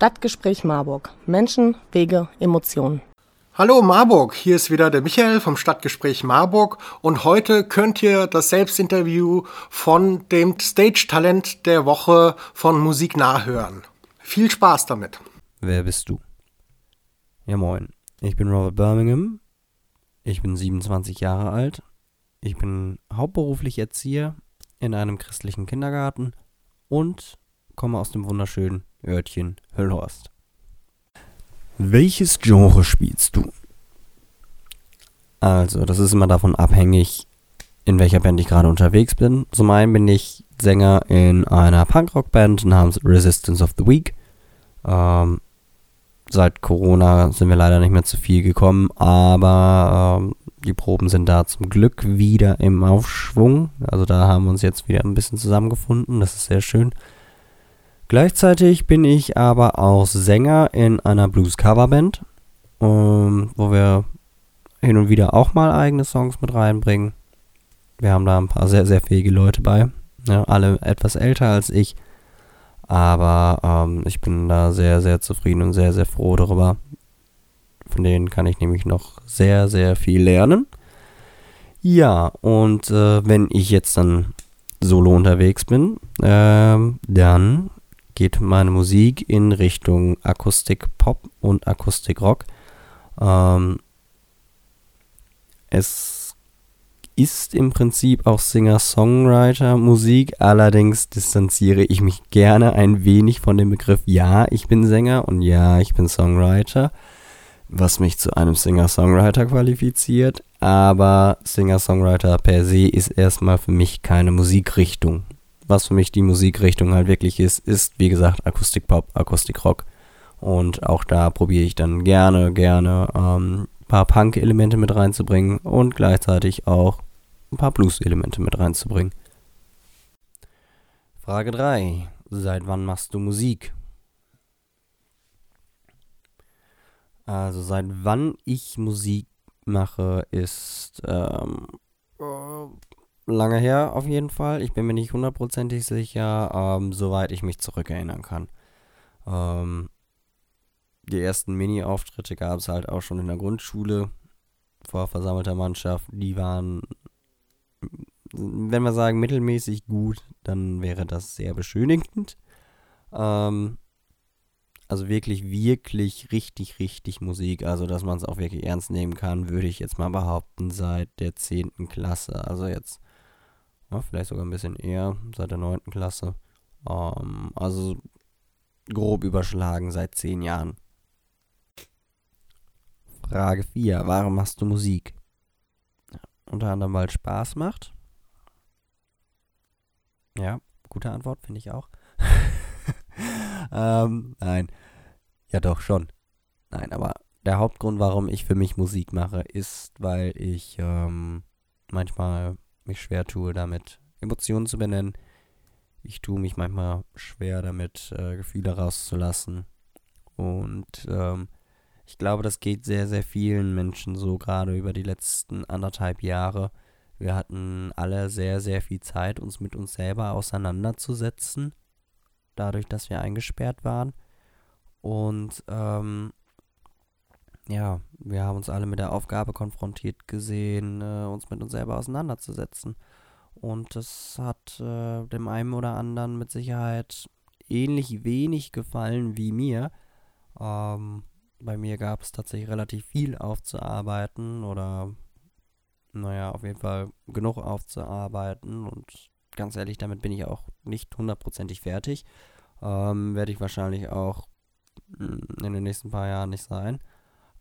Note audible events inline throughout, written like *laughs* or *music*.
Stadtgespräch Marburg. Menschen, Wege, Emotionen. Hallo Marburg, hier ist wieder der Michael vom Stadtgespräch Marburg und heute könnt ihr das Selbstinterview von dem Stage-Talent der Woche von Musik nachhören. Viel Spaß damit. Wer bist du? Ja moin, ich bin Robert Birmingham, ich bin 27 Jahre alt, ich bin hauptberuflich Erzieher in einem christlichen Kindergarten und komme aus dem wunderschönen Örtchen Höllhorst. Welches Genre spielst du? Also, das ist immer davon abhängig, in welcher Band ich gerade unterwegs bin. Zum einen bin ich Sänger in einer Punkrock-Band namens Resistance of the Week. Ähm, seit Corona sind wir leider nicht mehr zu viel gekommen, aber ähm, die Proben sind da zum Glück wieder im Aufschwung. Also da haben wir uns jetzt wieder ein bisschen zusammengefunden. Das ist sehr schön. Gleichzeitig bin ich aber auch Sänger in einer Blues-Coverband, ähm, wo wir hin und wieder auch mal eigene Songs mit reinbringen. Wir haben da ein paar sehr, sehr fähige Leute bei. Ja, alle etwas älter als ich. Aber ähm, ich bin da sehr, sehr zufrieden und sehr, sehr froh darüber. Von denen kann ich nämlich noch sehr, sehr viel lernen. Ja, und äh, wenn ich jetzt dann solo unterwegs bin, äh, dann geht meine Musik in Richtung Akustik-Pop und Akustik-Rock. Ähm, es ist im Prinzip auch Singer-Songwriter-Musik, allerdings distanziere ich mich gerne ein wenig von dem Begriff Ja, ich bin Sänger und Ja, ich bin Songwriter, was mich zu einem Singer-Songwriter qualifiziert, aber Singer-Songwriter per se ist erstmal für mich keine Musikrichtung was für mich die Musikrichtung halt wirklich ist, ist wie gesagt Akustik-Pop, Akustik-Rock. Und auch da probiere ich dann gerne, gerne ähm, ein paar Punk-Elemente mit reinzubringen und gleichzeitig auch ein paar Blues-Elemente mit reinzubringen. Frage 3. Seit wann machst du Musik? Also seit wann ich Musik mache, ist ähm, lange her auf jeden Fall. Ich bin mir nicht hundertprozentig sicher, ähm, soweit ich mich zurückerinnern kann. Ähm, die ersten Mini-Auftritte gab es halt auch schon in der Grundschule vor versammelter Mannschaft. Die waren, wenn wir sagen, mittelmäßig gut, dann wäre das sehr beschönigend. Ähm, also wirklich, wirklich, richtig, richtig Musik. Also, dass man es auch wirklich ernst nehmen kann, würde ich jetzt mal behaupten, seit der 10. Klasse. Also jetzt ja, vielleicht sogar ein bisschen eher, seit der 9. Klasse. Ähm, also grob überschlagen seit 10 Jahren. Frage 4. Warum machst du Musik? Unter anderem, weil es Spaß macht. Ja, gute Antwort, finde ich auch. *laughs* ähm, nein. Ja, doch, schon. Nein, aber der Hauptgrund, warum ich für mich Musik mache, ist, weil ich ähm, manchmal mich schwer tue, damit Emotionen zu benennen. Ich tue mich manchmal schwer damit, äh, Gefühle rauszulassen. Und ähm, ich glaube, das geht sehr, sehr vielen Menschen so, gerade über die letzten anderthalb Jahre. Wir hatten alle sehr, sehr viel Zeit, uns mit uns selber auseinanderzusetzen, dadurch, dass wir eingesperrt waren. Und ähm, ja, wir haben uns alle mit der Aufgabe konfrontiert gesehen, äh, uns mit uns selber auseinanderzusetzen. Und das hat äh, dem einen oder anderen mit Sicherheit ähnlich wenig gefallen wie mir. Ähm, bei mir gab es tatsächlich relativ viel aufzuarbeiten oder, naja, auf jeden Fall genug aufzuarbeiten. Und ganz ehrlich, damit bin ich auch nicht hundertprozentig fertig. Ähm, Werde ich wahrscheinlich auch hm, in den nächsten paar Jahren nicht sein.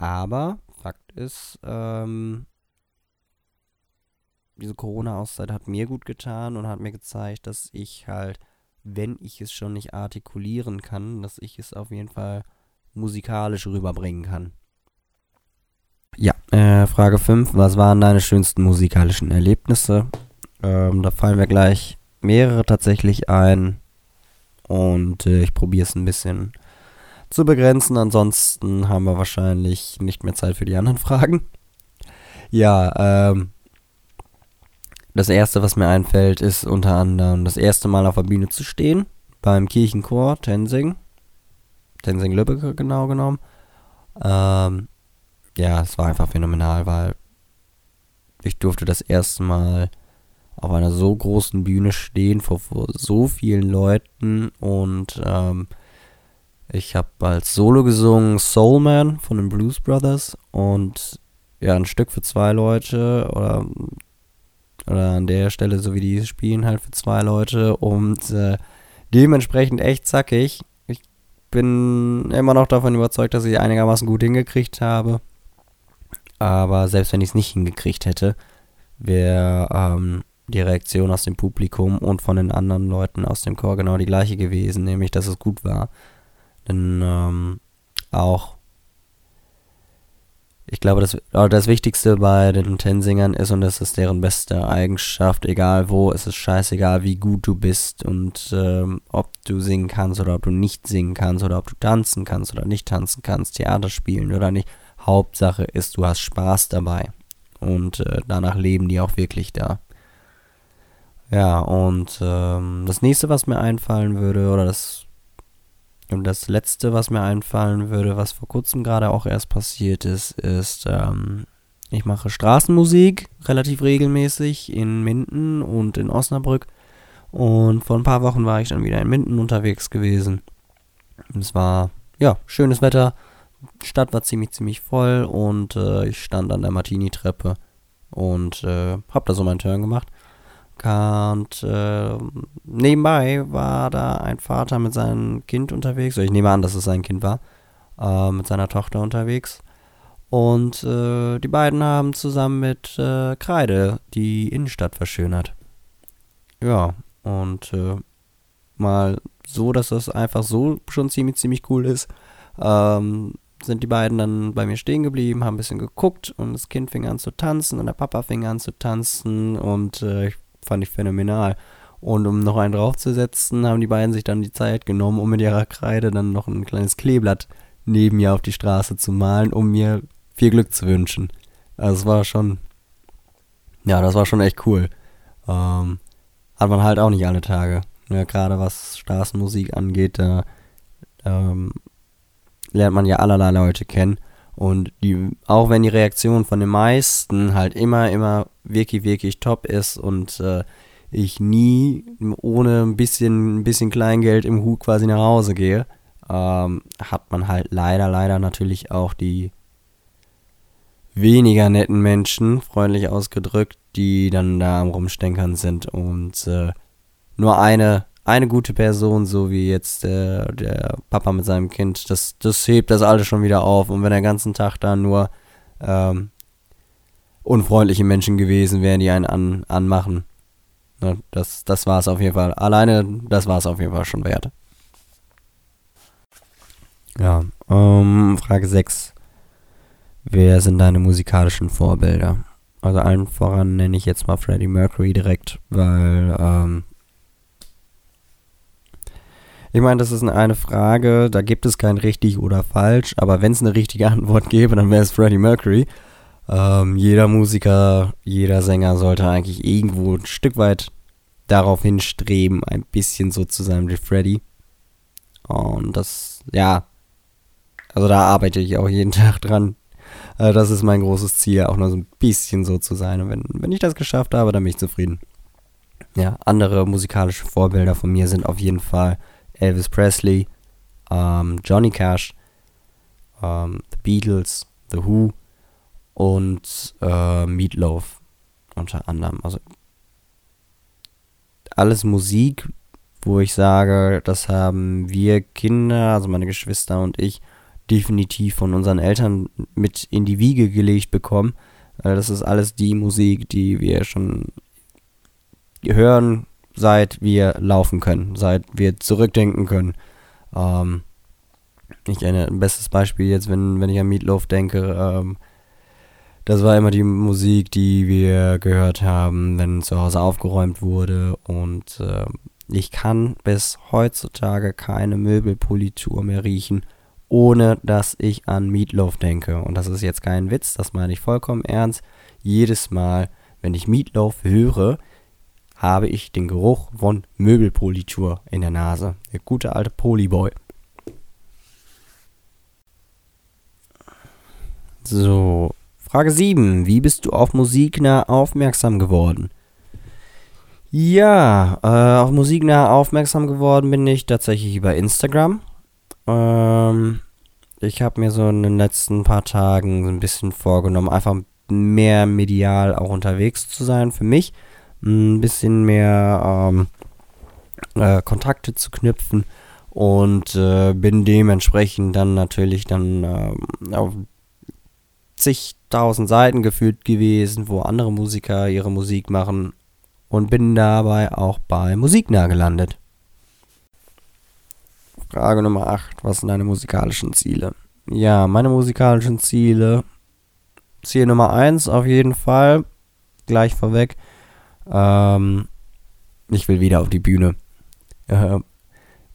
Aber Fakt ist, ähm, diese Corona-Auszeit hat mir gut getan und hat mir gezeigt, dass ich halt, wenn ich es schon nicht artikulieren kann, dass ich es auf jeden Fall musikalisch rüberbringen kann. Ja, äh, Frage 5. Was waren deine schönsten musikalischen Erlebnisse? Ähm, da fallen mir gleich mehrere tatsächlich ein. Und äh, ich probiere es ein bisschen zu begrenzen. Ansonsten haben wir wahrscheinlich nicht mehr Zeit für die anderen Fragen. Ja, ähm, das erste, was mir einfällt, ist unter anderem das erste Mal auf der Bühne zu stehen beim Kirchenchor Tensing. Tenzing Lübbecke genau genommen. Ähm, ja, es war einfach phänomenal, weil ich durfte das erste Mal auf einer so großen Bühne stehen vor, vor so vielen Leuten und ähm, ich habe als Solo gesungen Soul Man von den Blues Brothers und ja, ein Stück für zwei Leute oder, oder an der Stelle, so wie die spielen, halt für zwei Leute und äh, dementsprechend echt zackig. Ich bin immer noch davon überzeugt, dass ich einigermaßen gut hingekriegt habe. Aber selbst wenn ich es nicht hingekriegt hätte, wäre ähm, die Reaktion aus dem Publikum und von den anderen Leuten aus dem Chor genau die gleiche gewesen, nämlich dass es gut war. Denn ähm, auch, ich glaube, das, das Wichtigste bei den Tensingern ist, und das ist deren beste Eigenschaft, egal wo, es ist scheißegal, wie gut du bist und ähm, ob du singen kannst oder ob du nicht singen kannst oder ob du tanzen kannst oder nicht tanzen kannst, Theater spielen oder nicht. Hauptsache ist, du hast Spaß dabei. Und äh, danach leben die auch wirklich da. Ja, und ähm, das nächste, was mir einfallen würde, oder das, und das letzte, was mir einfallen würde, was vor kurzem gerade auch erst passiert ist, ist, ähm, ich mache Straßenmusik relativ regelmäßig in Minden und in Osnabrück. Und vor ein paar Wochen war ich dann wieder in Minden unterwegs gewesen. Es war, ja, schönes Wetter. Stadt war ziemlich, ziemlich voll und äh, ich stand an der Martini-Treppe und äh, hab da so meinen Turn gemacht. Und äh, nebenbei war da ein Vater mit seinem Kind unterwegs. Ich nehme an, dass es sein Kind war. Äh, mit seiner Tochter unterwegs. Und äh, die beiden haben zusammen mit äh, Kreide die Innenstadt verschönert. Ja, und äh, mal so, dass das einfach so schon ziemlich, ziemlich cool ist. Ähm, sind die beiden dann bei mir stehen geblieben, haben ein bisschen geguckt und das Kind fing an zu tanzen und der Papa fing an zu tanzen und äh, ich fand ich phänomenal. Und um noch einen draufzusetzen, haben die beiden sich dann die Zeit genommen, um mit ihrer Kreide dann noch ein kleines Kleeblatt neben mir auf die Straße zu malen, um mir viel Glück zu wünschen. Also es war schon, ja, das war schon echt cool. Ähm, hat man halt auch nicht alle Tage. Ja, gerade was Straßenmusik angeht, da ähm, lernt man ja allerlei Leute kennen. Und die, auch wenn die Reaktion von den meisten halt immer, immer wirklich, wirklich top ist und äh, ich nie ohne ein bisschen, ein bisschen Kleingeld im Hut quasi nach Hause gehe, ähm, hat man halt leider, leider natürlich auch die weniger netten Menschen, freundlich ausgedrückt, die dann da am Rumstenkern sind und äh, nur eine eine gute Person, so wie jetzt der, der Papa mit seinem Kind, das, das hebt das alles schon wieder auf. Und wenn der ganzen Tag da nur ähm, unfreundliche Menschen gewesen wären, die einen an, anmachen, ne, das, das war es auf jeden Fall. Alleine, das war es auf jeden Fall schon wert. Ja, ähm, Frage 6. Wer sind deine musikalischen Vorbilder? Also allen voran nenne ich jetzt mal Freddie Mercury direkt, weil ähm, ich meine, das ist eine Frage, da gibt es kein richtig oder falsch, aber wenn es eine richtige Antwort gäbe, dann wäre es Freddie Mercury. Ähm, jeder Musiker, jeder Sänger sollte eigentlich irgendwo ein Stück weit darauf hinstreben, ein bisschen so zu sein wie Freddie. Und das, ja, also da arbeite ich auch jeden *laughs* Tag dran. Äh, das ist mein großes Ziel, auch nur so ein bisschen so zu sein. Und wenn, wenn ich das geschafft habe, dann bin ich zufrieden. Ja, andere musikalische Vorbilder von mir sind auf jeden Fall Elvis Presley, ähm, Johnny Cash, ähm, The Beatles, The Who und äh, Meatloaf unter anderem. Also alles Musik, wo ich sage, das haben wir Kinder, also meine Geschwister und ich, definitiv von unseren Eltern mit in die Wiege gelegt bekommen. Das ist alles die Musik, die wir schon hören, seit wir laufen können, seit wir zurückdenken können. Ähm, ich erinnere, ein bestes Beispiel jetzt, wenn, wenn ich an Meatloaf denke, ähm, das war immer die Musik, die wir gehört haben, wenn zu Hause aufgeräumt wurde. Und äh, ich kann bis heutzutage keine Möbelpolitur mehr riechen, ohne dass ich an Meatloaf denke. Und das ist jetzt kein Witz, das meine ich vollkommen ernst. Jedes Mal, wenn ich Meatloaf höre, habe ich den Geruch von Möbelpolitur in der Nase. Der gute alte Polyboy. So, Frage 7. Wie bist du auf Musiknah aufmerksam geworden? Ja, äh, auf Musiknah aufmerksam geworden bin ich tatsächlich über Instagram. Ähm, ich habe mir so in den letzten paar Tagen so ein bisschen vorgenommen, einfach mehr medial auch unterwegs zu sein für mich. Ein bisschen mehr ähm, äh, Kontakte zu knüpfen und äh, bin dementsprechend dann natürlich dann äh, auf zigtausend Seiten gefühlt gewesen, wo andere Musiker ihre Musik machen und bin dabei auch bei Musiknah gelandet. Frage Nummer 8. Was sind deine musikalischen Ziele? Ja, meine musikalischen Ziele. Ziel Nummer 1 auf jeden Fall. Gleich vorweg. Ähm, ich will wieder auf die Bühne. Äh,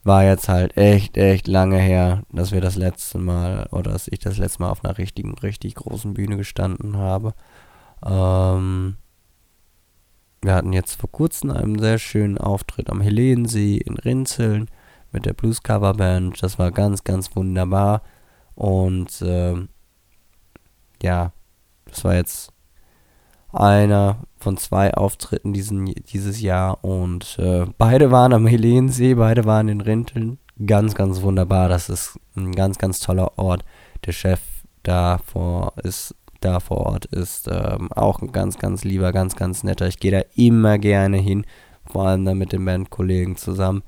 war jetzt halt echt, echt lange her, dass wir das letzte Mal oder dass ich das letzte Mal auf einer richtigen, richtig großen Bühne gestanden habe. Ähm, wir hatten jetzt vor kurzem einen sehr schönen Auftritt am Helensee in Rinzeln mit der Blues Cover Band. Das war ganz, ganz wunderbar. Und ähm, ja, das war jetzt einer von zwei Auftritten diesen, dieses Jahr und äh, beide waren am Helensee, beide waren in Rinteln. Ganz, ganz wunderbar. Das ist ein ganz, ganz toller Ort. Der Chef da vor ist da vor Ort ist ähm, auch ein ganz, ganz lieber, ganz, ganz netter. Ich gehe da immer gerne hin, vor allem dann mit den Bandkollegen zusammen.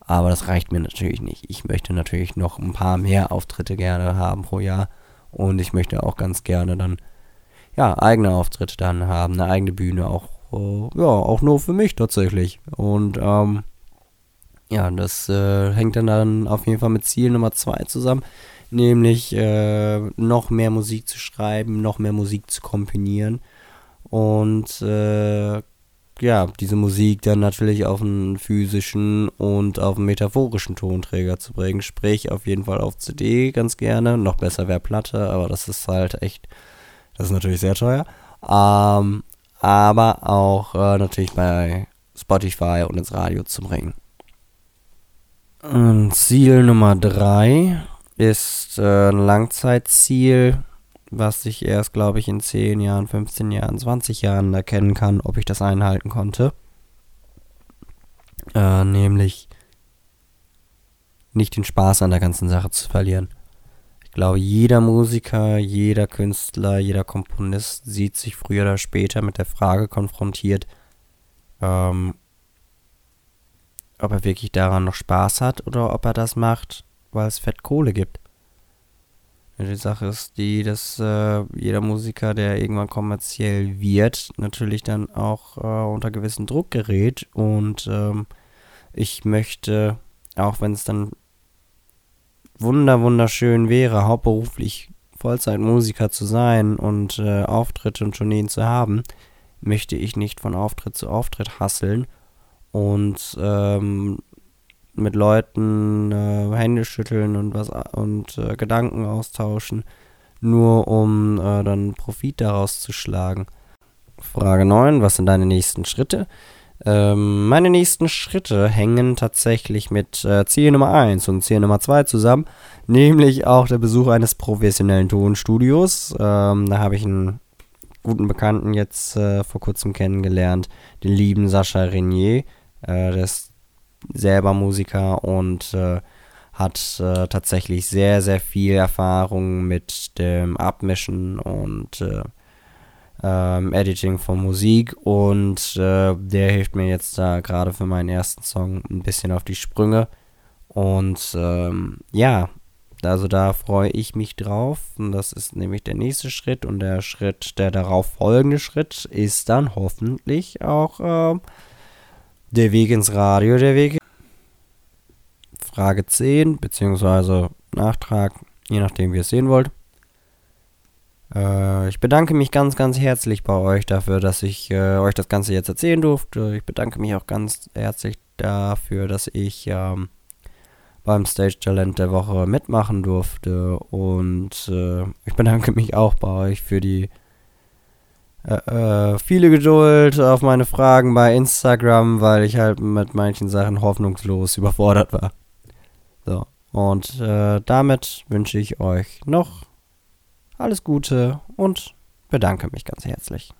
Aber das reicht mir natürlich nicht. Ich möchte natürlich noch ein paar mehr Auftritte gerne haben pro Jahr. Und ich möchte auch ganz gerne dann ja, eigene Auftritte dann haben, eine eigene Bühne, auch, äh, ja, auch nur für mich tatsächlich. Und ähm, ja, das äh, hängt dann, dann auf jeden Fall mit Ziel Nummer zwei zusammen, nämlich äh, noch mehr Musik zu schreiben, noch mehr Musik zu komponieren und äh, ja, diese Musik dann natürlich auf einen physischen und auf einen metaphorischen Tonträger zu bringen. Sprich, auf jeden Fall auf CD ganz gerne. Noch besser wäre Platte, aber das ist halt echt das ist natürlich sehr teuer. Ähm, aber auch äh, natürlich bei Spotify und ins Radio zu bringen. Und Ziel Nummer 3 ist äh, ein Langzeitziel, was ich erst, glaube ich, in 10 Jahren, 15 Jahren, 20 Jahren erkennen kann, ob ich das einhalten konnte. Äh, nämlich nicht den Spaß an der ganzen Sache zu verlieren. Ich glaube, jeder Musiker, jeder Künstler, jeder Komponist sieht sich früher oder später mit der Frage konfrontiert, ähm, ob er wirklich daran noch Spaß hat oder ob er das macht, weil es Fett Kohle gibt. Die Sache ist die, dass äh, jeder Musiker, der irgendwann kommerziell wird, natürlich dann auch äh, unter gewissen Druck gerät. Und ähm, ich möchte, auch wenn es dann wunder wunderschön wäre, hauptberuflich Vollzeitmusiker zu sein und äh, Auftritte und Tourneen zu haben, möchte ich nicht von Auftritt zu Auftritt hasseln und ähm, mit Leuten äh, Hände schütteln und was und äh, Gedanken austauschen, nur um äh, dann Profit daraus zu schlagen. Frage 9, was sind deine nächsten Schritte? Ähm, meine nächsten Schritte hängen tatsächlich mit äh, Ziel Nummer 1 und Ziel Nummer 2 zusammen, nämlich auch der Besuch eines professionellen Tonstudios. Ähm, da habe ich einen guten Bekannten jetzt äh, vor kurzem kennengelernt, den lieben Sascha Renier. Äh, der ist selber Musiker und äh, hat äh, tatsächlich sehr, sehr viel Erfahrung mit dem Abmischen und äh, ähm, Editing von Musik und äh, der hilft mir jetzt da gerade für meinen ersten Song ein bisschen auf die Sprünge. Und ähm, ja, also da freue ich mich drauf. Und das ist nämlich der nächste Schritt. Und der Schritt, der darauf folgende Schritt, ist dann hoffentlich auch äh, der Weg ins Radio, der Weg. Frage 10, beziehungsweise Nachtrag, je nachdem, wie ihr es sehen wollt. Äh, ich bedanke mich ganz, ganz herzlich bei euch dafür, dass ich äh, euch das Ganze jetzt erzählen durfte. Ich bedanke mich auch ganz herzlich dafür, dass ich ähm, beim Stage Talent der Woche mitmachen durfte. Und äh, ich bedanke mich auch bei euch für die äh, äh, viele Geduld auf meine Fragen bei Instagram, weil ich halt mit manchen Sachen hoffnungslos *laughs* überfordert war. So, und äh, damit wünsche ich euch noch alles Gute und bedanke mich ganz herzlich.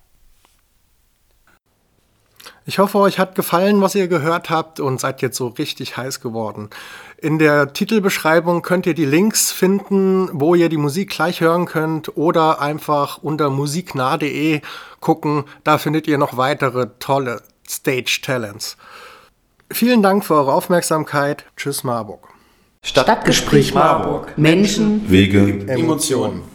Ich hoffe, euch hat gefallen, was ihr gehört habt und seid jetzt so richtig heiß geworden. In der Titelbeschreibung könnt ihr die Links finden, wo ihr die Musik gleich hören könnt oder einfach unter musiknah.de gucken. Da findet ihr noch weitere tolle Stage Talents. Vielen Dank für eure Aufmerksamkeit. Tschüss Marburg. Stadtgespräch Marburg. Menschen, Wege, Emotionen.